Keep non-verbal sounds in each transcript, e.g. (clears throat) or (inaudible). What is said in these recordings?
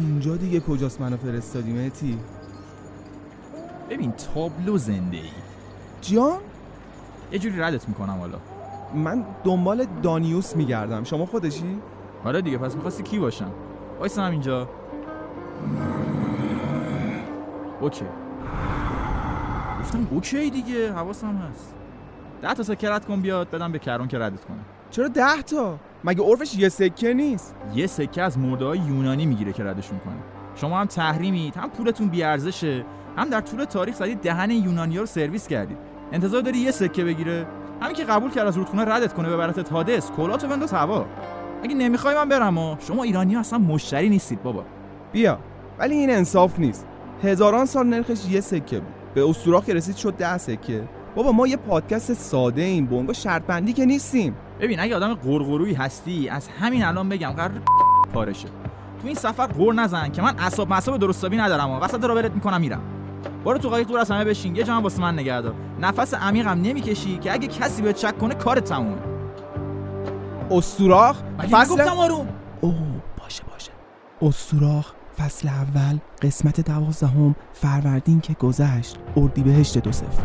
اینجا دیگه کجاست منو فرستادی مهتی؟ ببین تابلو زنده ای جان؟ یه جوری ردت می‌کنم حالا. من دنبال دانیوس میگردم. شما خودشی؟ حالا دیگه پس می‌خواستی کی باشم؟ وایسا هم اینجا. اوکی. گفتم اوکی دیگه حواسم هست. ده تا سکه رد کن بیاد بدم به کرون که ردت کنه. چرا ده تا؟ مگه عرفش یه سکه نیست؟ یه سکه از مرده های یونانی می‌گیره که ردشون کنه. شما هم تحریمید هم پولتون بیارزشه هم در طول تاریخ زدید دهن یونانیا رو سرویس کردید. انتظار داری یه سکه بگیره؟ همین که قبول کرد از رودخونه ردت کنه ببرتت حادث کلاتو بنداز هوا. اگه نمی‌خوای من برم ها شما ایرانی اصلا مشتری نیستید بابا. بیا ولی این انصاف نیست. هزاران سال نرخش یه سکه بود. به اسطوراخ که رسید شد ده سکه. بابا ما یه پادکست ساده ایم بونگو شرط بندی که نیستیم. ببین اگه آدم قرقرویی هستی از همین الان بگم قرار پارشه. تو این سفر قور نزن که من اعصاب مصاب درستابی ندارم و وسط رو ولت می‌کنم میرم. برو تو قایق دور از همه بشین یه جا واسه من نگه دار. نفس عمیقم نمی‌کشی که اگه کسی بهت شک کنه کارت تمومه. استوراخ فصل گفتم آروم؟ اوه باشه باشه. استوراخ فصل اول قسمت دوازدهم فروردین که گذشت. اردیبهشت دو صفر.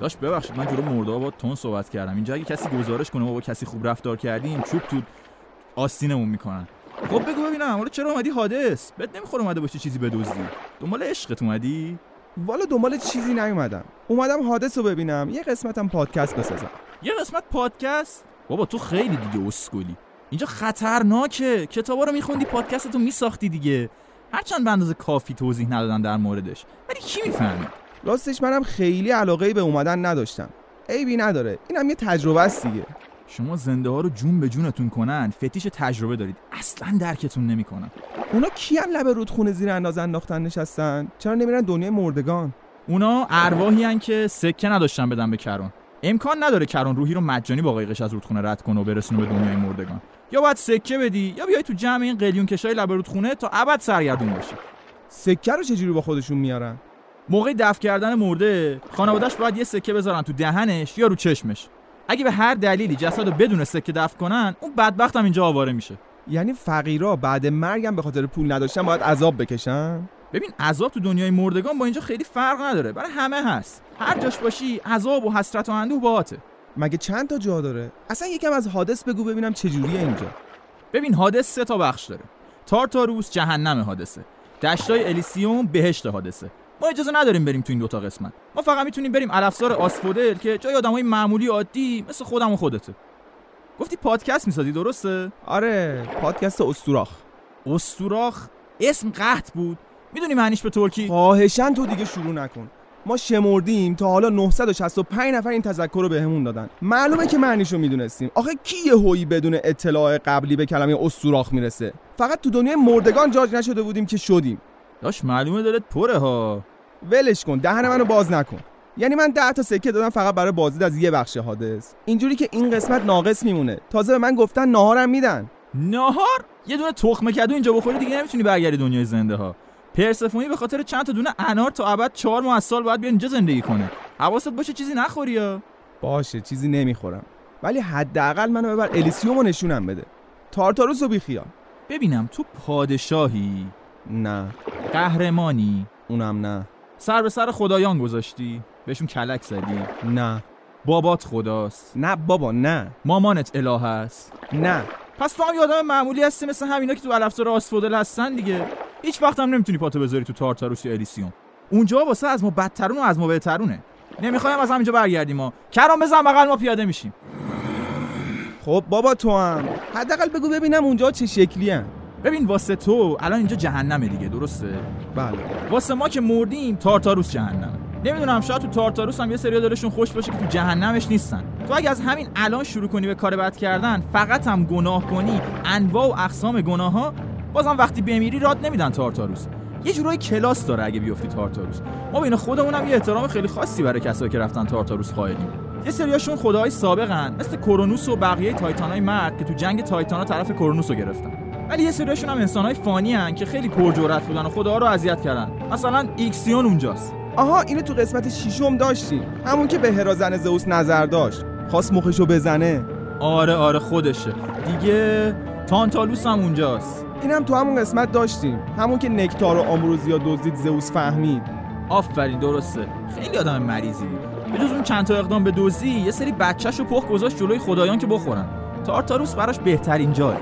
داشت ببخشید من جلو مرده با تون صحبت کردم. اینجا اگه کسی گزارش کنه ما با کسی خوب رفتار کردیم چوب تو آستینمون می‌کنن. خب بگو ببینم حالا چرا اومدی حادث؟ بهت نمی‌خوره اومده باشی چیزی بدزدی. دنبال عشقت اومدی؟ والا دنبال چیزی نیومدم. اومدم حادث رو ببینم. یه قسمتم پادکست بسازم. یه قسمت پادکست؟ بابا تو خیلی دیگه اسکلی. اینجا خطرناکه. کتابا رو میخوندی پادکستتو میساختی دیگه. هرچند به اندازه کافی توضیح ندادن در موردش. ولی کی می‌فهمید؟ راستش منم خیلی علاقه به اومدن نداشتم. عیبی نداره. اینم یه تجربه است دیگه. شما زنده ها رو جون به جونتون کنن فتیش تجربه دارید. اصلا درکتون نمی‌کنن. اونا کی هم لب رودخونه زیر اندازه انداختن نشستن؟ چرا نمیرن دنیای مردگان؟ اونا ارواحی هن که سکه نداشتن بدن به کرون. امکان نداره کرون روحی رو مجانی با قایقش از رودخونه رد کنه و برسونه به دنیای مردگان. یا باید سکه بدی یا بیای تو جمع این قلیون کشای لب رودخونه تا ابد سرگردون باشی. سکه رو چجوری با خودشون میارن؟ موقع دفن کردن مرده خانوادهش باید یه سکه بذارن تو دهنش یا رو چشمش. اگه به هر دلیلی جسد رو بدون سکه دفن کنن اون بدبخت هم اینجا آواره میشه. یعنی فقیرا بعد مرگم به خاطر پول نداشتن باید عذاب بکشن؟ ببین عذاب تو دنیای مردگان با اینجا خیلی فرق نداره. برای همه هست. هر جاش باشی عذاب و حسرت و اندوه باهاته. مگه چند تا جا داره؟ اصلا یکم از حادث بگو ببینم چجوریه اینجا. ببین حادث سه تا بخش داره. تارتاروس جهنم حادثه. دشتای الیسیوم بهشت حادثه. ما اجازه نداریم بریم تو این دوتا قسمت. ما فقط می‌تونیم بریم الافسار آسفودل که جای آدمای معمولی عادی مثل خودم و خودته. گفتی پادکست می‌سازی درسته؟ آره پادکست استوراخ. استوراخ؟ اسم قحط بود. می‌دونی معنیش به ترکی؟ خواهشن تو دیگه شروع نکن. ما شمردیم تا حالا 965 نفر این تذکر رو بهمون دادن. معلومه که معنیشو می‌دونستیم. آخه کی یه هویی بدون اطلاع قبلی به کلمه استوراخ می‌رسه؟ فقط تو دنیای مردگان جاج نشده بودیم که شدیم. داش معلومه دلت پره ها. ولش کن دهن منو باز نکن. یعنی من ده تا سکه دادم فقط برای بازدید از یه بخش حادث. اینجوری که این قسمت ناقص میمونه. تازه به من گفتن ناهارم میدن. ناهار؟ یه دونه تخمه کدو اینجا بخوری دیگه نمی‌تونی برگردی دنیای زنده ها. پرسفونی به خاطر چند تا دونه انار تا ابد چهار ماه از سال باید بیاد اینجا زندگی کنه. حواست باشه چیزی نخوری یا باشه چیزی نمی‌خورم. ولی حداقل منو ببر الیسیومو نشونم بده. تارتاروس رو بیخیال. ببینم تو پادشاهی. نه. قهرمانی. اونم نه. سر به سر خدایان گذاشتی؟ بهشون کلک زدی؟ نه. بابات خداست. نه بابا نه. مامانت اله است؟ نه. پس تو هم یه آدم معمولی هستی مثل همینا که تو الفتار آسفودل هستن دیگه. هیچ وقت هم نمی‌تونی پاتو بذاری تو تارتاروس یا الیسیوم اونجا واسه از ما بدترون و از ما بهترونه. نمی‌خوایم از همینجا برگردیم ما. کرام بزن بغل ما پیاده میشیم. خب بابا تو هم. حداقل بگو ببینم اونجا چه شکلی هم. ببین واسه تو الان اینجا جهنمه دیگه درسته؟ بله. واسه ما که مردیم تارتاروس جهنمه. نمی‌دونم شاید تو تارتاروس هم یه سری دلشون خوش باشه که تو جهنمش نیستن. تو اگه از همین الان شروع کنی به کار بد کردن فقط هم گناه کنی انواع و اقسام گناه ها بازم وقتی بمیری راد نمیدن تارتاروس. یه جورایی کلاس داره اگه بیفتی تارتاروس. ما بین خودمون هم یه احترام خیلی خاصی برای کسایی که رفتن تارتاروس قائلیم. یه سریاشون خداهای سابقن مثل کرونوس و بقیه تایتانای مرد که تو جنگ تایتانا طرف کرونوس رو گرفتن. ولی یه سریاشون هم انسانهای فانی‌ان که خیلی پرجرأت بودن و خداها رو اذیت کردن. مثلا ایکسیون اونجاست. آها اینو تو قسمت ششم داشتیم همون که به هرا زن زئوس نظر داشت. خواست مخشو بزنه. آره آره خودشه. دیگه تانتالوس هم اونجاست. اینم تو همون قسمت داشتیم. همون که نکتار و آمروزیا دزدید زئوس فهمید. آفرین درسته. خیلی آدم مریضی. بود به جز اون چند تا اقدام به دزدی یه سری بچه‌شو پخ گذاشت جلوی خدایان که بخورن. تارتاروس براش بهترین جای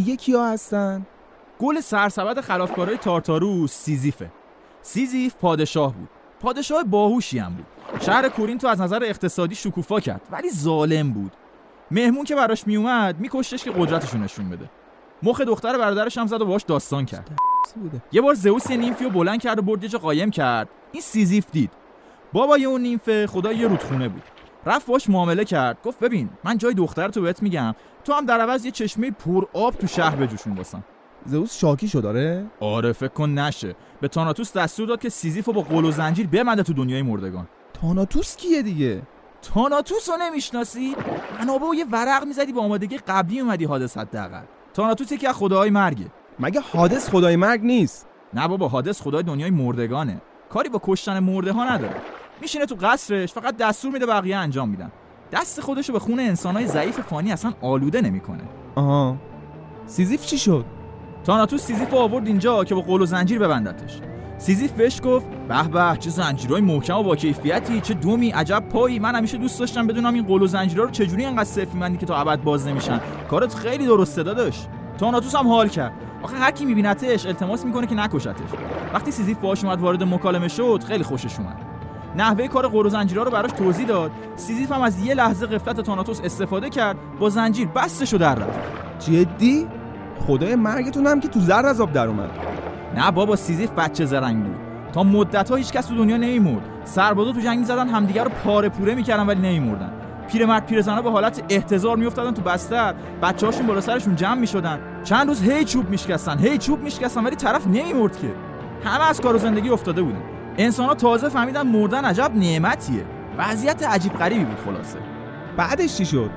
دیگه کیا هستن؟ گل سرسبد خلافکارای تارتاروس سیزیفه. سیزیف پادشاه بود. پادشاه باهوشی هم بود. شهر کورینتو از نظر اقتصادی شکوفا کرد ولی ظالم بود. مهمون که براش میومد میکشتش که قدرتشو نشون بده. مخ دختر برادرش هم زد و باش داستان کرد. یه بار زئوس یه نیمفی رو بلند کرد و برد یه جا قایم کرد. این سیزیف دید. بابای اون نیمفه خدا یه رودخونه بود. رفت باش معامله کرد. گفت ببین من جای دخترتو بهت میگم. تو هم در عوض یه چشمه پر آب تو شهر بجوشون واسم. زئوس شاکی شو داره آره فکر کن نشه. به تاناتوس دستور داد که سیزیف رو با قل و زنجیر ببنده تو دنیای مردگان. تاناتوس کیه دیگه؟ تاناتوس رو نمی‌شناسی؟ منابع یه ورق می‌زدی با آمادگی قبلی اومدی حادث حداقل. تاناتوس یکی از خداهای مرگه. مگه حادث خدای مرگ نیست؟ نه بابا حادث خدای دنیای مردگانه. کاری با کشتن مرده ها نداره. میشینه تو قصرش فقط دستور میده بقیه انجام میدن. دست خودشو به خون انسانای ضعیف فانی اصلا آلوده نمی‌کنه. آها. سیزیف چی شد؟ تاناتوس سیزیف رو آورد اینجا که با غل و زنجیر ببندتش. سیزیف بهش گفت به به چه زنجیرهای محکم و با کیفیتی چه دوامی عجب پایی. من همیشه دوست داشتم بدونم این غل و زنجیرها رو چجوری انقدر سفت می‌بندی که تا ابد باز نمیشن. کارت خیلی درسته داداش. تاناتوس هم حال کرد. آخه هر کی میبینتش التماس می‌کنه که نکشتش. وقتی سیزیف باهاش اومد وارد مکالمه شد خیلی خوشش اومد. نحوه کار غل و زنجیرها رو براش توضیح داد. سیزیف هم از یه لحظه غفلت تاناتوس استفاده کرد با زنجیر بستشو در رفت. جدی؟ خدای مرگتون هم که تو زرد از آب در اومد. نه بابا سیزیف بچه زرنگ بود. تا مدت ها هیچ کس تو دنیا نمیمرد سربازا تو جنگ زدن همدیگه رو پاره پوره می‌کردن ولی نمیمردن پیرمرد پیرزنا به حالت احتضار میافتادن تو بستر. بچه‌هاشون بالا سرشون جمع می‌شدن. چند روز هی چوب میشکستن هی چوب میشکستن ولی طرف نمیمرد که. همه از کار و زندگی افتاده بودن. انسان تازه فهمیدن مردن عجب نعمتیه. وضعیت عجیب غریبی بود خلاصه. بعدش چی شد؟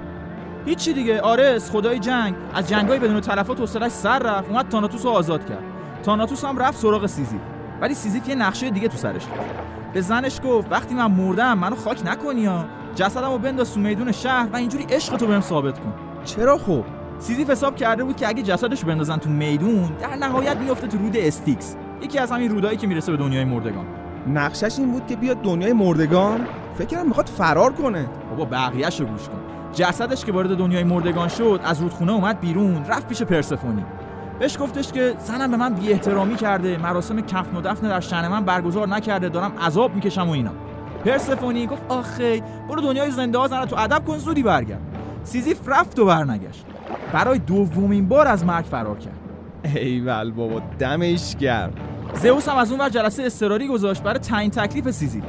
هیچی دیگه. آرس خدای جنگ. از جنگای بدون تلفات و سر رفت. اومد تاناتوس رو آزاد کرد. تاناتوس هم رفت سراغ سیزیف. ولی سیزیف یه نقشه دیگه تو سرش داشت. به زنش گفت وقتی من مردم منو خاک نکنی ها. جسدمو بنداز تو میدون شهر و اینجوری عشقتو بهم ثابت کن. چرا خب؟ سیزیف حساب کرده بود که اگه جسدش بندازن تو میدون در نهایت میفته تو رود استیکس. یکی از همین رودایی که می‌رسه به دنیای مردگان. نقشش این بود که بیاد دنیای مردگان. فکرم می‌خواد فرار کنه. بابا بقیه‌ش رو گوش کن. جسدش که وارد دنیای مردگان شد از رودخونه اومد بیرون رفت پیش پرسفونی بهش گفتش که زنم به من بی احترامی کرده مراسم کفن و دفن در شأن من برگزار نکرده دارم عذاب می‌کشم و اینا. پرسفونی گفت آخه برو دنیای زنده ها زنه تو ادب کن زودی برگرد. سیزیف رفت و برنگشت. برای دومین بار از مرگ فرار کرد. ایول بابا دمش گرم. زئوس هم از اون ور جلسه اضطراری گذاشت برای تعیین تکلیف سیزیف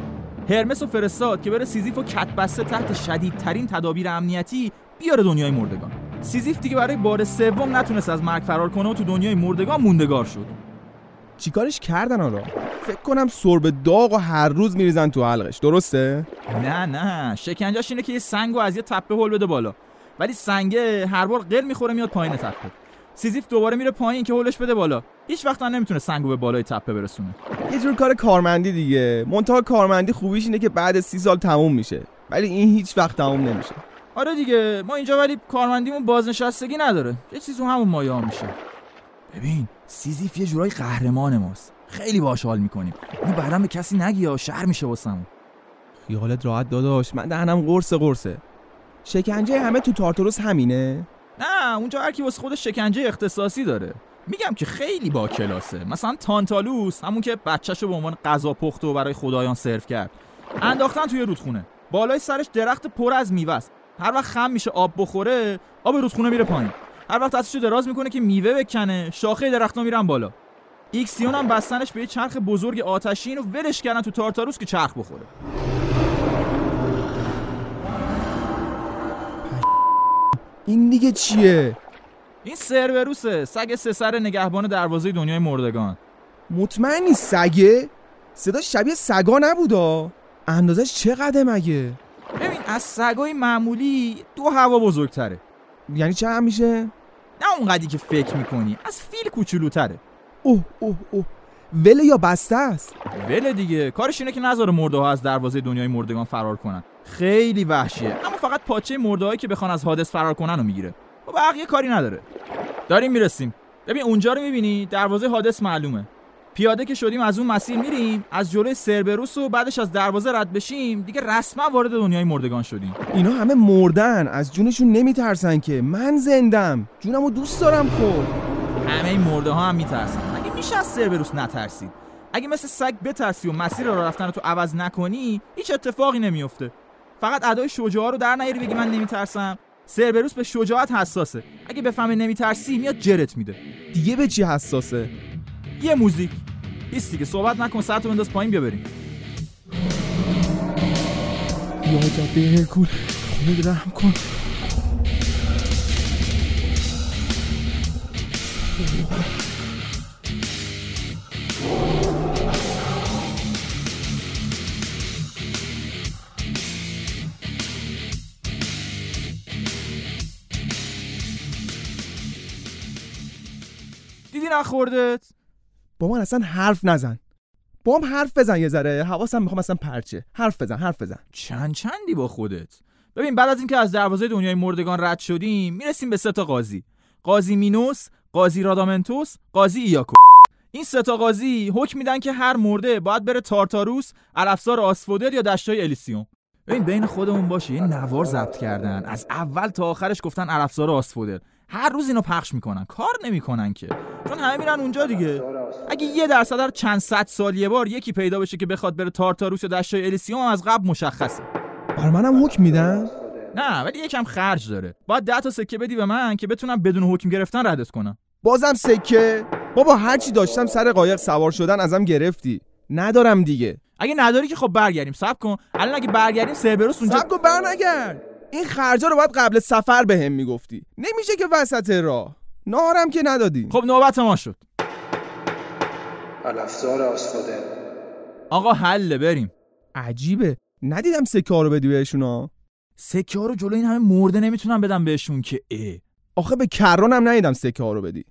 هرمسو فرستاد که بره سیزیفو کت‌بسته تحت شدیدترین تدابیر امنیتی بیاره دنیای مردگان. سیزیف دیگه برای بار سوم نتونست از مرگ فرار کنه و تو دنیای مردگان موندگار شد. چیکارش کردن حالا؟ فکر کنم سرب داغ و هر روز میریزن تو حلقش. درسته؟ نه نه. شکنجهش اینه که یه سنگو از یه تپه هل بده بالا. ولی سنگه هر بار قل می‌خوره میاد پایین تپه. سیزیف دوباره میره پایین که هولش بده بالا. هیچ وقت نمی‌تونه سنگو به بالای تپه برسونه. یه جور کار کارمندی دیگه. منتها کارمندی خوبیش اینه که بعد سی سال تموم میشه. ولی این هیچ وقت تموم نمیشه. آره دیگه ما اینجا ولی کارمندیمون بازنشستگی نداره. یه چیز همون مایه ها میشه. ببین سیزیف یه جورایی قهرمان ماست. خیلی باش حال می‌کنیم. اون بعدا به کسی نگی‌ها شر میشه واسمون. خیالت راحت داداش. من دهنم قرص قرصه. شکنجه همه تو تارتاروس همینه؟ نه اونجا هر کی واسه خودش شکنجه اختصاصی داره. میگم که خیلی با کلاسه. مثلا تانتالوس همون که بچه‌شو به عنوان غذا پخت و برای خدایان سرو کرد. انداختن توی رودخونه. بالای سرش درخت پر از میوه است. هر وقت خم میشه آب بخوره آب رودخونه میره پایین. هر وقت دستشو دراز می‌کنه که میوه بکنه شاخه درختها میرن بالا. ایکسیون هم بستنش به یه چرخ بزرگ آتشین و ولش کردن تو تارتاروس که چرخ بخوره. این دیگه چیه؟ این سربروسه سگ سه سر نگهبان دروازه دنیای مردگان. مطمئنی سگه؟ صداش شبیه سگا نبودا؟ اندازش چقدر مگه؟ ببین از سگای معمولی دو هوا بزرگتره. یعنی چه هم میشه نه اونقدی که فکر می‌کنی از فیل کوچولوتره. اوه اوه اوه. وله یا بسته است؟ وله دیگه کارش اینه که نذاره مرده ها از دروازه دنیای مردگان فرار کنن. خیلی وحشیه. اما فقط پاچه مرده که بخوان از حادث فرار کنن رو می‌گیره. و بقیه کاری نداره. داریم می‌رسیم. ببین اونجا رو می‌بینی؟ دروازه حادث معلومه. پیاده که شدیم از اون مسیر میریم از جلوی سربروس و بعدش از دروازه رد بشیم. دیگه رسما وارد دنیای مردگان شدیم. اینا همه مردن. از جونشون نمیترسن که. من زندم. جونمو دوست دارم خب. همه این مرده ها هم میترسن. اگه میشه از سربروس نترسید اگه مثل سگ بترسی و مسیر رو رفتن رو تو عوض نکنی هیچ اتفاقی نمیفته فقط ادای شجاع رو در نیاری بگی من نمیترسم. سربروس به شجاعت حساسه. اگه بفهمه نمیترسی میاد جرت میده. دیگه به چی حساسه؟ یه موزیک. ایستی که صحبت نکن ساعتو بنداز پایین بیا بریم. یا جاده رحم کن. نخوردت. با من اصلا حرف نزن. با هم حرف بزن یه ذره. حواسم می‌خوام اصلا پرچه. حرف بزن حرف بزن. چند چندی با خودت؟ ببین بعد از اینکه از دروازه دنیای مردگان رد شدیم می‌رسیم به سه تا قاضی. قاضی مینوس قاضی رادامنتوس قاضی ایاکو. این سه تا قاضی حکم میدن که هر مرده باید بره تارتاروس الافسار آسفودل یا دشتای الیسیوم ببین بین خودمون باشه یه نوار ضبط کردن. از اول تا آخرش گفتن الافسار آسفودل هر روز اینو پخش می‌کنن. کار نمی‌کنن که. چون همه میرن اونجا دیگه. اگه یه درصد هر چند صد سال یه بار یکی پیدا بشه که بخواد بره تارتاروس یا دشتای الیسیوم از قبل مشخصه. بر منم حکم میدن؟ نه ولی یکم خرج داره. باید ده تا سکه بدی به من که بتونم بدون حکم گرفتن ردت کنم. بازم سکه؟ بابا هرچی داشتم سر قایق سوار شدن ازم گرفتی. ندارم دیگه. اگه نداری که خب برگردیم. صبر کن. الان اگه برگردیم سربروس اونجا سب کن بر نگرد این خرجا رو باید قبل سفر بهم می‌گفتی. نمیشه که وسط راه. نارم که ندادی. خب نوبت ما شد. الافزار آسفادل آقا حله بریم. عجیبه. ندیدم سکه رو بدی بهشونا سکه ها رو جلو این همه مرده نمی‌تونم بدم بهشون که اه. آخه به کرانم ندیدم سکه رو بدی.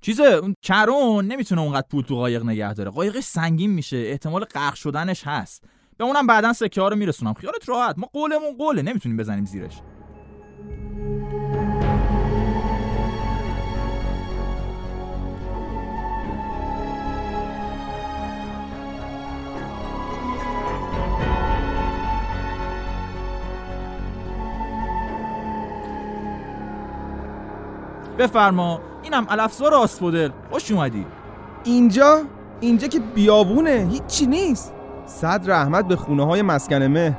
چیزه اون کرون نمی‌تونه اونقدر پول تو قایق نگه داره. قایقش سنگین میشه. احتمال غرق شدنش هست. به اونم بعدا سکه ها رو میرسونم. خیالت راحت. ما قولمون قوله. نمی‌تونیم بزنیم زیرش. بفرما. اینم الافزار آسفودل. خوش اومدی. اینجا؟ اینجا که بیابونه. هیچی نیست. صد رحمت به خونه های مسکن مه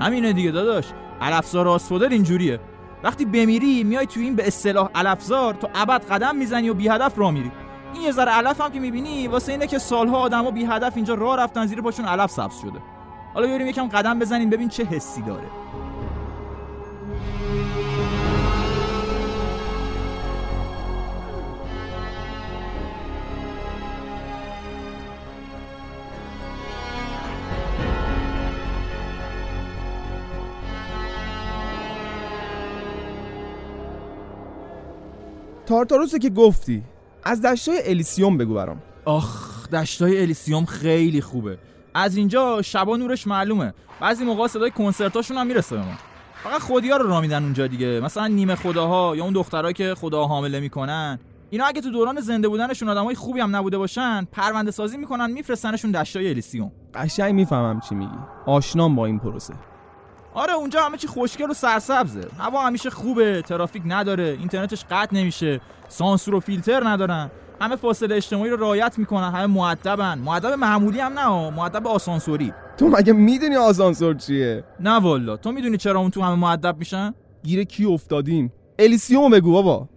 همینه دیگه داداش. الافزار آسفودل اینجوریه. وقتی بمیری میای تو این به اصطلاح الافزار تو ابد قدم می‌زنی و بی هدف راه میری. این یه ذره علف هم که می‌بینی واسه اینه که سالها آدما بی هدف اینجا راه رفتن زیر پاشون علف سبز شده. حالا بریم یکم قدم بزنیم ببین چه حسی داره. تارتاروسه که گفتی از دشتای الیسیوم بگو برام. آخ دشتای الیسیوم خیلی خوبه. از اینجا شبا نورش معلومه. بعضی موقع صدای کنسرتاشون هم می‌رسه به ما. فقط خودیا رو را میدن اونجا دیگه. مثلا نیمه خداها یا اون دخترها که خدا حامله می‌کنن. اینا اگه تو دوران زنده بودنشون آدمای خوبی هم نبوده باشن پرونده سازی می‌کنن میفرستنشون دشتای الیسیوم. قشنگ می‌فهمم چی میگی. آشنام با این پروسه. آره اونجا همه چی خوشگل و سرسبزه. هوا همیشه خوبه ترافیک نداره اینترنتش قطع نمیشه سانسور و فیلتر ندارن. همه فاصله اجتماعی رو رعایت می‌کنن همه مؤدبن مؤدب معمولی هم نه مؤدب آسانسوری. تو مگه می‌دونی آسانسور چیه؟ نه والا تو می‌دونی چرا اون تو همه معدب میشن؟ گیر کی افتادیم الیسیوم بگو بابا.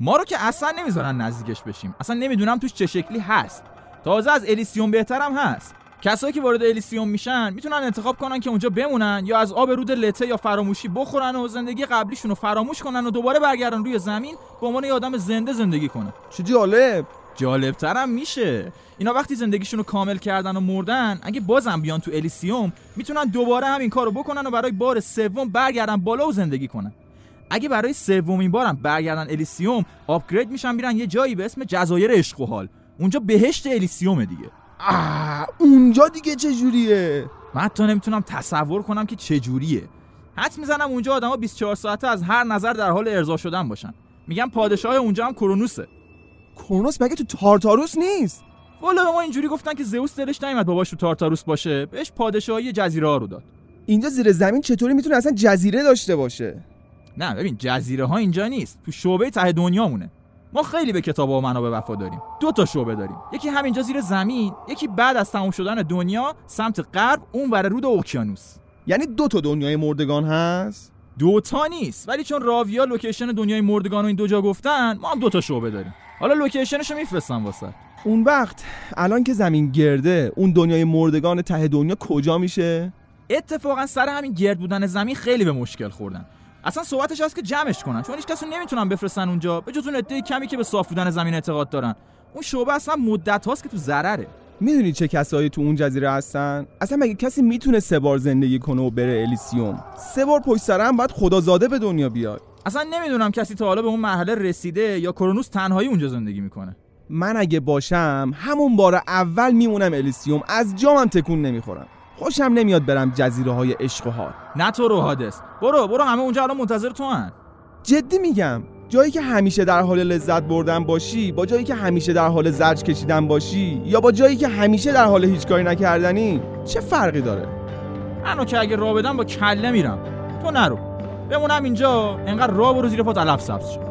ما رو که اصلا نمی‌ذارن نزدیکش بشیم. اصلا نمی‌دونم توش چه شکلی هست. تازه از الیسیوم بهترم هست. کسایی که وارد الیسیوم میشن می‌تونن انتخاب کنن که اونجا بمونن یا از آب رود لته یا فراموشی بخورن و زندگی قبلیشون رو فراموش کنن و دوباره برگردن روی زمین به عنوان یه آدم زنده زندگی کنن. چه جالب. جالبترم میشه. اینا وقتی زندگیشون رو کامل کردن و مردن اگه بازم بیان تو الیسیوم می‌تونن دوباره همین کارو بکنن و برای بار سوم برگردن بالا و زندگی کنن. اگه برای سومین بارم برگردن الیسیوم آپگرید میشن میرن یه جایی به اسم جزایر عشق و حال. اونجا بهشت الیسیومه دیگه. آه اونجا دیگه چجوریه من حتی نمی‌تونم تصور کنم که چجوریه حد می‌زنم اونجا آدما 24 ساعته از هر نظر در حال ارضا شدن باشن. میگم پادشاه اونجا هم کرونوسه. کرونوس مگه تو تارتاروس نیست؟ والا به ما اینجوری گفتن که زئوس دلش نیومد باباش تو تارتاروس باشه. بهش پادشاهی جزیره ها رو داد. اینجا زیر زمین چطوری می‌تونه اصلا جزیره داشته باشه؟ نه ببین جزیره ها اینجا نیست. تو شعبه ته دنیا مونه ما خیلی به کتاب و منابع وفا داریم. دو تا شعبه داریم. یکی همینجا زیر زمین یکی بعد از تمام شدن دنیا سمت غرب اون ور رود اقیانوس. یعنی دو تا دنیای مردگان هست؟ دوتا نیست ولی چون راویا location دنیای مردگان رو این دو جا گفتن ما هم دو تا شعبه داریم. حالا location شو میفرستم واسه. اون وقت الان که زمین گرده اون دنیای مردگان ته دنیا کجا میشه؟ اتفاقا سر همین گرد بودن زمین خیلی به مشکل خوردن. اصلا صحبتش هست که جمعش کنن چون هیچ کسی نمی‌تونن بفرستن اونجا به جز اون عده کمی که به صاف بودن زمین اعتقاد دارن. اون شعبه اصلا مدت هاست که تو ضرره. می‌دونی چه کسایی تو اون جزیره هستن؟ اصلا مگه کسی می‌تونه سه بار زندگی کنه و بره الیسیوم؟ سه بار پشت سر هم باید خدازاده به دنیا بیاد. اصلا نمی‌دونم کسی تا حالا به اون مرحله رسیده یا کرونوس تنهایی اونجا زندگی می‌کنه. من اگه باشم همون بار اول میمونم الیسیوم از جامم تکون نمی‌خورم. خوشم نمیاد برم جزیره های عشق و حال. نه تو رو حادث. برو برو همه اونجا الان منتظر تو هن. جدی میگم جایی که همیشه در حال لذت بردن باشی با جایی که همیشه در حال زرج کشیدن باشی یا با جایی که همیشه در حال هیچ کاری نکردنی چه فرقی داره؟ منو که اگه راه بدم با کله میرم. تو نرو. بمونم اینجا انقدر راه برو زیر پات علف سبز شد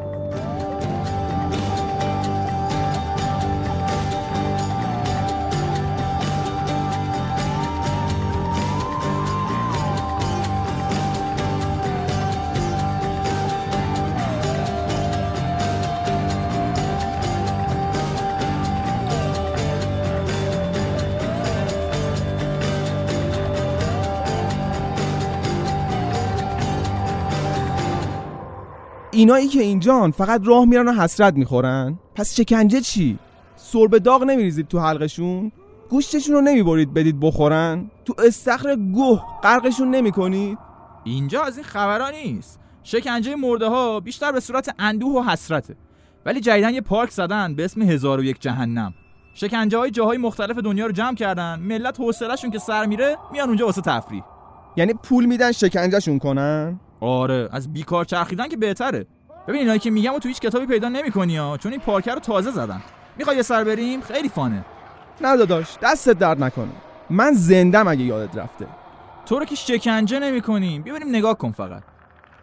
اینایی که اینجان فقط راه میرن و حسرت می‌خورن؟ پس شکنجه چی؟ سرب داغ نمیریزید تو حلقشون؟ گوشتشون رو نمی‌برید بدید بخورن؟ تو استخر گوه غرقشون نمی‌کنید؟ اینجا از این خبرها نیست. شکنجه مرده ها بیشتر به صورت اندوه و حسرته. ولی جدیدن یه پارک زدن به اسم هزار و یک جهنم. شکنجه های جاهای مختلف دنیا رو جمع کردن. ملت حوصله‌شون که سر میره میان اونجا واسه تفریح. یعنی پول میدن شکنجهشون کنن؟ آره از بیکار چرخیدن که بهتره. ببین اینایی که میگم و تو هیچ کتابی پیدا نمی‌کنی ها چون این پارکر رو تازه زدن. می‌خوای یه سر بریم؟ خیلی فانه. نه داداش دستت درد نکنه. من زندم اگه یادت رفته. تو رو که شکنجه نمی‌کنیم بیا بریم نگاه کن فقط.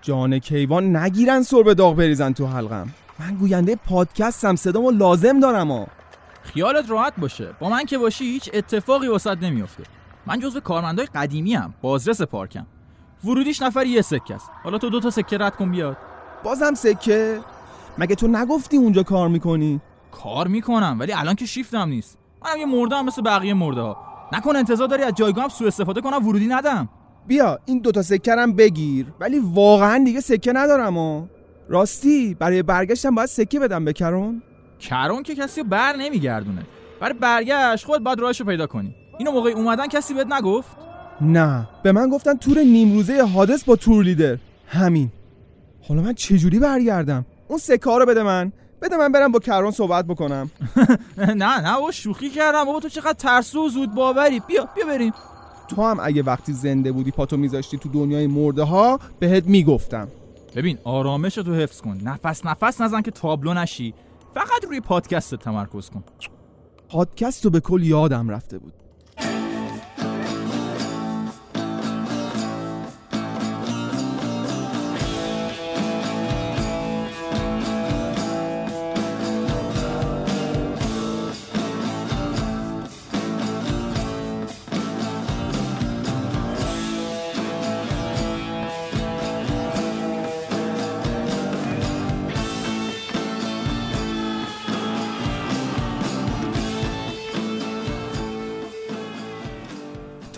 جان کیوان نگیرن سرب داغ بریزن تو حلقم. من گوینده پادکستم صدامو لازم دارم ها. خیالت راحت باشه. با من که باشی هیچ اتفاقی وسط نمیافته. من جزو کارمندای قدیمی ام بازرس پارکم. ورودیش نفر یه سکه است. حالا تو دو تا سکه رد کن بیاد. بازم سکه؟ مگه تو نگفتی اونجا کار می‌کنی؟ کار می‌کنم ولی الان که شیفتم نیست. منم یه مرده هم مثل بقیه مرده ها. نکن انتظار داری از جایگاهم سوء استفاده کنم ورودی ندم. بیا این دوتا سکرم بگیر. ولی واقعا دیگه سکه ندارم ها. راستی برای برگشتم باید سکه بدم به کرون. کرون که کسی بر نمیگردونه. برای برگشت خود باید راهشو پیدا کنی. اینو موقع اومدن کسی بهت نگفت؟ نه. به من گفتن تور نیمروزه حادث با تور لیدر. همین. حالا من چجوری برگردم؟ اون سکه رو بده من. بده من برم با کرون صحبت بکنم. (laughs) نه نه بابا شوخی کردم. بابا تو چقدر ترسو و زود باوری. بیا بیا بریم. تو هم اگه وقتی زنده بودی پاتو میذاشتی تو دنیای مرده ها بهت می‌گفتم. ببین آرامش تو حفظ کن. نفس نفس نزن که تابلو نشی. فقط روی پادکست تمرکز کن. پادکست رو به کل یادم رفته بود.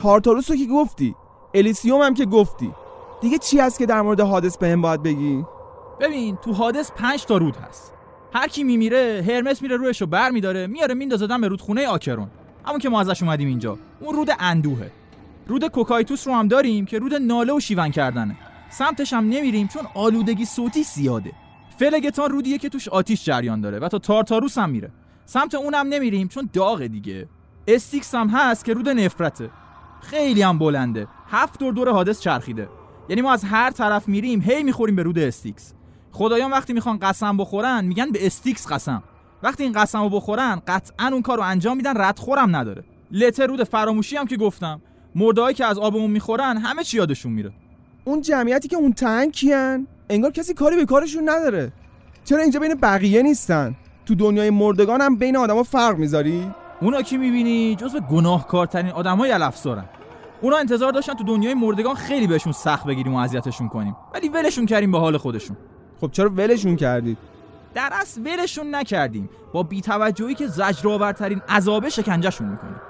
تارتاروس رو که گفتی. الیسیوم هم که گفتی. دیگه چی هست که در مورد حادث بهم باید بگی؟ ببین تو حادث پنج تا رود هست. هر کی میمیره هرمس میره رویشو بر میداره میاره میندازه دم رودخونه آکرون. همون که ما ازش اومدیم اینجا. اون رود اندوهه. رود کوکایتوس رو هم داریم که رود ناله و شیون کردنه. سمتش هم نمیریم چون آلودگی صوتی زیاده. فلگتان رودیه که توش آتیش جریان داره و تا تارتاروس هم میره. سمت اونم نمیریم چون داغه دیگه. استیکس هم هست که رود نفرته. خیلی هم بلنده. هفت دور دور هادس چرخیده. یعنی ما از هر طرف میریم هی می‌خوریم به رود استیکس. خدایان وقتی می‌خوان قسم بخورن میگن به استیکس قسم. وقتی این قسم رو بخورن قطعا اون کار رو انجام میدن ردخورم نداره. لته رود فراموشی هم که گفتم. مرده‌هایی که از آب اون می‌خورن همه چی یادشون میره. اون جمعیتی که اون تنگ کیان انگار کسی کاری به کارشون نداره. چرا اینجا بین بقیه نیستن؟ تو دنیای مردگان هم بین آدما فرق می‌ذاری؟ اونا کی می‌بینی جزو گناهکارترین آدمای الافسارن اونا انتظار داشتن تو دنیای مردگان خیلی بهشون سخت بگیریم و اذیتشون کنیم. ولی ولشون کردیم به حال خودشون. خب چرا ولشون کردید در اصل ولشون نکردیم. با بیتوجهی که زجرآورترین عذاب شکنجهشون می‌کنیم.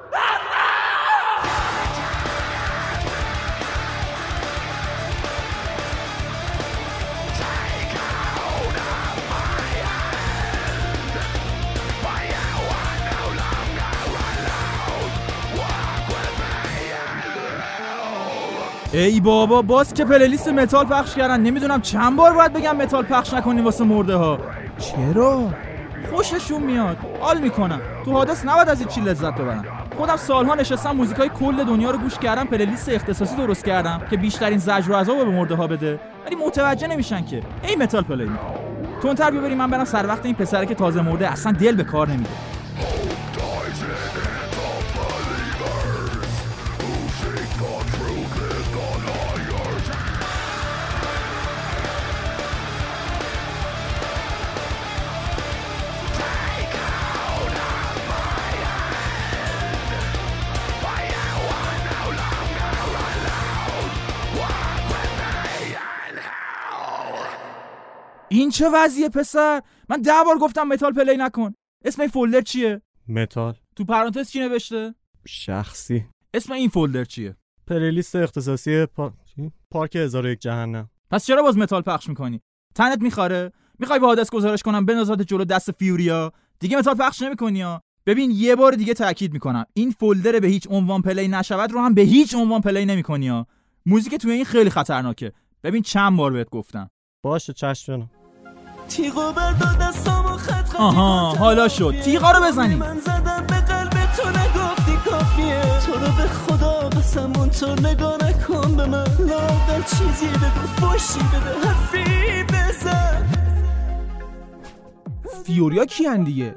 ای بابا باز که playlist metal پخش کردن. نمی‌دونم چند بار باید بگم متال پخش نکنی واسه مرده ها. چرا؟ خوششون میاد. حال می‌کنم. تو هادس نباید از هیچی لذت ببرم. خودم سالها نشستم موزیکای کل دنیا رو گوش کردم playlist اختصاصی درست کردم که بیشترین زجر و عذاب به مرده ها بده. ولی متوجه نمیشن که هی metal play تندتر بیا بریم من برم سر وقت این پسره که تازه مرده اصلا دل به کار نمیده. این چه وضعیه پسر؟ من ده بار گفتم metal play نکن. اسم این folder چیه؟ متال. تو پرانتز چی نوشته؟ شخصی. اسم این folder چیه؟ playlist اختصاصی پا... پارک هزار و یک جهنم. پس چرا باز متال پخش می‌کنی؟ تنت میخاره می‌خوای به هادس گزارش کنم بندازت جلو دست فیوریا. دیگه متال پخش نمی‌کنی ها. ببین یه بار دیگه تاکید می‌کنم. این folder به هیچ عنوان play نشود رو هم به هیچ عنوان play نمی‌کنی ها. موزیک توی این خیلی خطرناکه. ببین چند بار بهت گفتم. باشه چشم تیغو برداد دستامو خط خطی آها حالا شد. تیغا رو بزنی من زدم به قلب تو نگفتی کافیه. تو رو به خدا قسمون تو نگاه نکن به من. لاغر چیزی بگو فوشی بده حرفی بزن. فیوریا کیان دیگه؟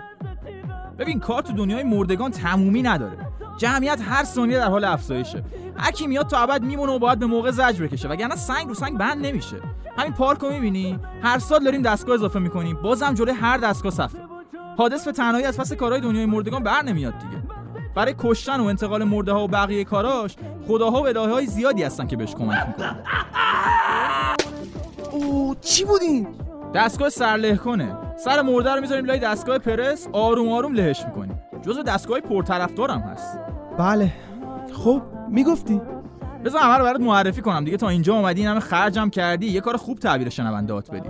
ببین کار تو دنیای مردگان تمومی نداره. جمعیت هر ثانیه در حال افزایشه. هر کی میاد تا ابد میمونه و باید به موقع زجر بکشه وگرنه سنگ رو سنگ بند نمیشه. همین پارک رو می‌بینی؟ هر سال داریم دستگاه اضافه می‌کنیم. بازم جلوی هر دستگاه صفه حادث به تنهایی از پس کارهای دنیای مردگان بر نمیاد دیگه. برای کشتن و انتقال مرده ها و بقیه کاراش خداها و الهه های زیادی هستن که بهش کمک می‌کنن. او چی بودین؟ دستگاه سرله کنه سر مرده رو می‌ذاریم لای دستگاه پرس آروم آروم لهش می‌کنیم. جزو دستگاه پرطرفدارم هست. بله. خب می‌گفتی. بذار همه رو برات معرفی کنم دیگه. تا اینجا اومدی این همه خرجم کردی. یه کار خوب تعبیر شنوندهات بدی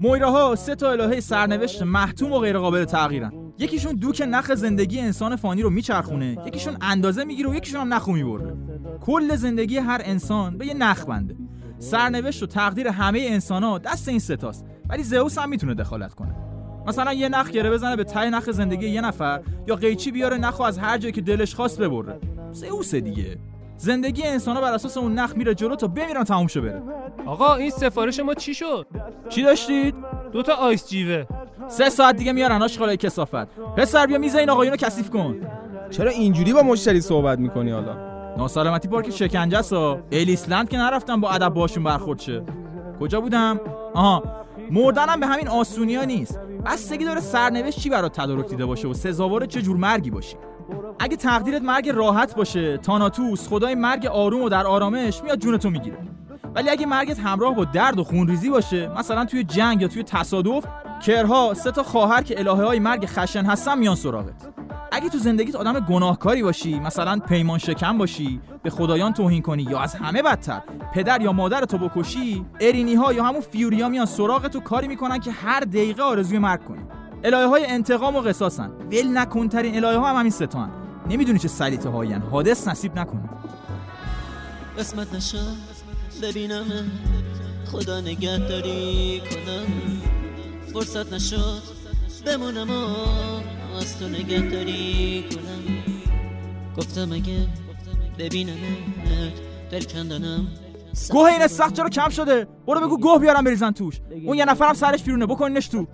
مویراها سه تا الهه سرنوشت محتوم و غیر قابل تغییرن. یکیشون دوک نخ زندگی انسان فانی رو میچرخونه. یکیشون اندازه می‌گیره و یکیشون هم نخو می‌بره. کل زندگی هر انسان به یه نخ بنده. سرنوشت و تقدیر همه انسان ها دست این ستاست ولی زئوس هم می‌تونه دخالت کنه. مثلا یه نخ گره بزنه به ته نخ زندگی یه نفر یا قیچی بیاره نخو از هر جایی که دلش خواست ببره. زئوس دیگه. زندگی انسان ها بر اساس اون نخ میره جلو تا بمیرن تموم شه بره. آقا این سفارش ما چی شد؟ چی داشتید؟ دو تا آیس جیوه. سه ساعت دیگه میارن آشغالای کسافت. پسر بیا میز این آقایونو کثیف کن. چرا اینجوری با مشتری صحبت می‌کنی حالا؟ ناسلامتی پارک شکنجه است ها الیسلند که نرفتم با ادب باشون برخورد شه. کجا بودم؟ آها مردنم به همین آسونیا نیست. بستگی داره سرنوشت چی برات تدارک دیده باشه و سزاوار چه جور مرگی باشی. اگه تقدیرت مرگ راحت باشه تاناتوس خدای مرگ آروم و در آرامش میاد جونتو می‌گیره. ولی اگه مرگت همراه با درد و خونریزی باشه مثلا توی جنگ یا توی تصادف کرها سه تا خواهر که الهه های مرگ خشن هستن میان سراغت. اگه تو زندگیت آدم گناهکاری باشی مثلا پیمان شکم باشی به خدایان توهین کنی یا از همه بدتر پدر یا مادر تو بکشی ارینی ها یا همون فیوریا میان سراغ تو کاری می‌کنن که هر دقیقه آرزوی مرگ کنی. الهه های انتقام و قصاصن. ول نکنترین الهه ها هم همین ستان نمی‌دونی چه سلیته هاین حادث نصیب نکنه قسمت نشد ببینم. خدا نگهداری کنم. فرصت نشد بمونم و از تو نگهداری کنم. گفتم اگه ببینم دل کندنم. گوه این سخت چرا کم شده؟ برو بگو گوه بیارم بریزن توش. اون یه نفرم سرش بیرونه بکنینش تو.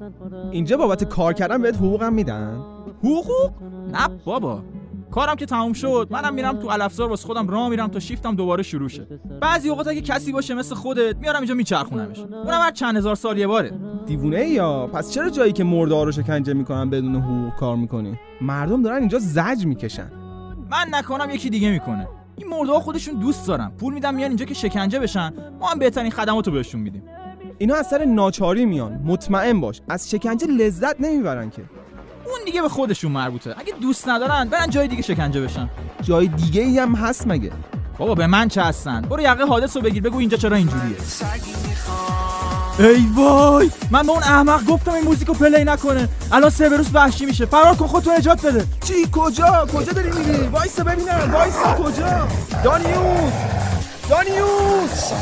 اینجا بابت کار کردن بهت حقوقم میدن؟ حقوق؟ نه بابا. کارم که تموم شد منم میرم تو الافزار واسه خودم راه میرم تا شیفتم دوباره شروع شه. بعضی اوقات اگه کسی باشه مثل خودت میارم اینجا میچرخونمش. اونم هر چند هزار سال یه باره. دیوونه یا پس چرا جایی که مرده رو شکنجه می‌کنن بدون حقوق کار می‌کنی؟ مردم دارن اینجا زج می‌کشن. من نکنم یکی دیگه می‌کنه. این مرده ها خودشون دوست دارن. پول میدن میان اینجا که شکنجه بشن. ما هم بهترین خدماتو بهشون میدیم. اینا از سر ناچاری میان. مطمئن باش. از شکنجه لذت نمی‌برن که. اون دیگه به خودشون مربوطه. اگه دوست ندارن برن جای دیگه شکنجه بشن. جای دیگه ای هم هست مگه؟ بابا به من چه هستن؟ برو یقه حادث رو بگیر. بگو اینجا چرا اینجوریه. ای وای من به اون احمق گفتم این موزیکو پلی نکنه. الان سیبروس وحشی میشه. فرار کن خودتو نجات بده. چی؟ کجا؟ کجا داری میری؟ وایسا ببینم. وایسا کجا؟ دانیوس. دانیوس.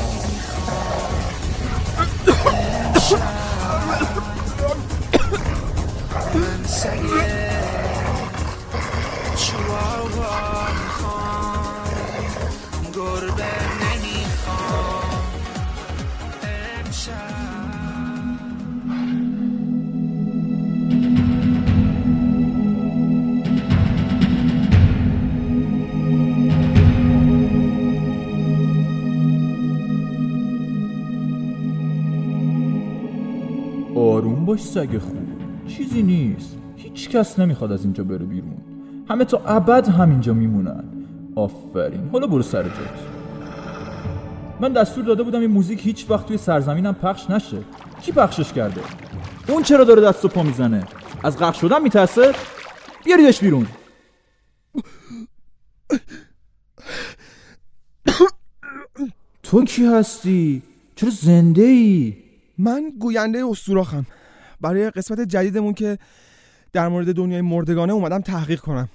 آروم باش سگ خوب. چیزی نیست. هیچ کس نمی‌خواد از اینجا بره بیرون. همه تا ابد همینجا میمونن. آفرین. حالا برو سر جات. من دستور داده بودم این موزیک هیچ وقت توی سرزمینم پخش نشه. کی پخشش کرده؟ اون چرا داره دست و پا می‌زنه؟ از غرق شدن میترسه؟ بیاریدش بیرون. تو کی هستی؟ چرا زنده ای؟ من گوینده استوراخم. برای قسمت جدیدمون که در مورد دنیای مردگانه اومدم تحقیق کنم.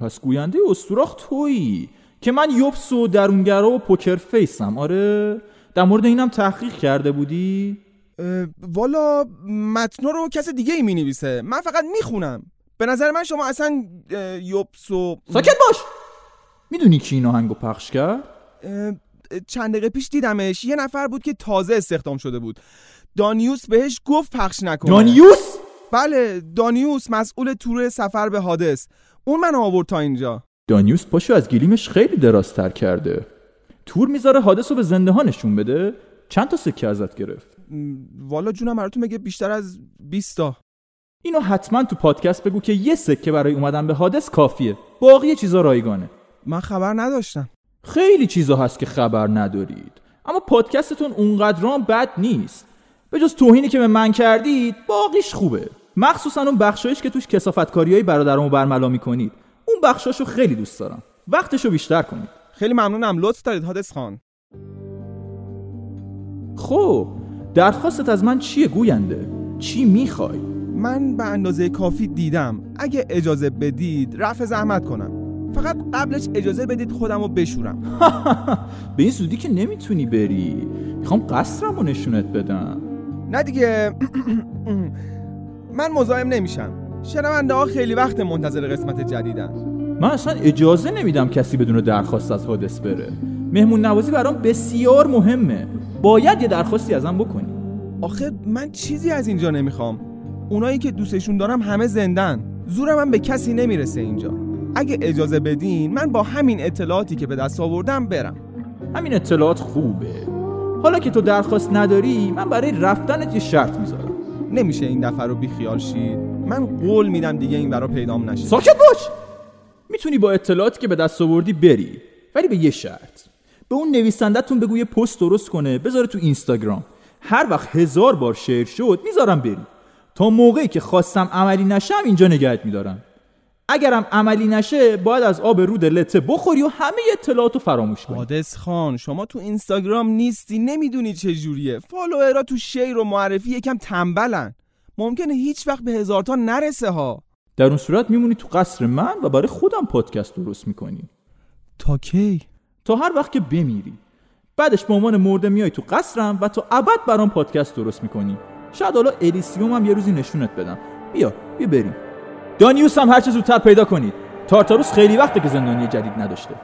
پس گوینده استوراخ تویی؟ که من یوبس و درونگرا و پوکر فیسم. آره در مورد اینم تحقیق کرده بودی؟ والا متنا رو کس دیگه ای می نویسه من فقط می‌خونم. به نظر من شما اصلا یوبس و ساکت باش! می‌دونی کی این آهنگو پخش کرد؟ چند دقیقه پیش دیدمش یه نفر بود که تازه استخدام شده بود. دانیوس بهش گفت پخش نکنه. دانیوس؟ بله دانیوس مسئول تور سفر به هادس اون من آورد تا اینجا. دانیوس پاشو از گلیمش خیلی درازتر کرده. تور می‌ذاره حادث رو به زنده ها نشون بده. چند تا سکه ازت گرفت؟ والا جونم براتون بگه بیشتر از 20 تا. اینو حتما تو پادکست بگو که یه سکه برای اومدن به حادث کافیه. باقی چیزا رایگانه. من خبر نداشتم. خیلی چیزا هست که خبر ندارید. اما پادکستتون اونقدرام بد نیست. به جز توهینی که به من کردید باقیش خوبه. مخصوصا اون بخشایش که توش کسافتکاری های برادرامو برملا می‌کنید. اون بخشاشو خیلی دوست دارم. وقتشو بیشتر کنید. خیلی ممنونم. لطف دارید حادث خان. خب درخواستت از من چیه گوینده؟ چی می‌خوای؟ من به اندازه کافی دیدم. اگه اجازه بدید رفع زحمت کنم. فقط قبلش اجازه بدید خودم رو بشورم. (laughs) به این زودی که نمی‌تونی بری. می‌خوام قصرم رو نشونت بدم. نه دیگه. (clears throat) من مزاحم نمیشم. شنونده ها خیلی وقت منتظر قسمت جدیدن. من اصلا اجازه نمیدم کسی بدون درخواست از حادث بره. مهمون نوازی برام بسیار مهمه. باید یه درخواستی ازم بکنی. آخه من چیزی از اینجا نمی‌خوام. اونایی که دوستشون دارم همه زندن. زورم هم به کسی نمی‌رسه اینجا. اگه اجازه بدین من با همین اطلاعاتی که به دست آوردم برم. همین اطلاعات خوبه. حالا که تو درخواست نداری من برای رفتنت یه شرط می‌ذارم. نمیشه این دفعه رو بیخیال شید. من قول میدم دیگه این برا پیدام نشه. ساکت باش! می‌تونی با اطلاعاتی که به دست آوردی بری ولی به یه شرط. به اون نویسندتون بگو یه پست درست کنه بذاره تو اینستاگرام. هر وقت هزار بار شیر شد می‌ذارم بری تا موقعی که خواستم عملی نشم اینجا نگهت میدارم. اگرم عملی نشه باید از آب رود لته بخوری و همه اطلاعات رو فراموش کنی. حادث خان شما تو اینستاگرام نیستی نمی‌دونی چه جوریه. فالوورا تو شیر و معرفی یکم تنبلن. ممکنه هیچ وقت به هزار تا نرسه ها. در اون صورت میمونی تو قصر من و برای خودم پادکست درست می‌کنی. تا کی؟ تا هر وقت که بمیری. بعدش به عنوان مرده میای تو قصرم و تا ابد برام پادکست درست می‌کنی. شاید حالا الیسیوم هم یه روزی نشونت بدم. بیا بیا بریم. دانیوس هم هر چه زودتر پیدا کنید. تارتاروس خیلی وقته که زندانی جدید نداشته.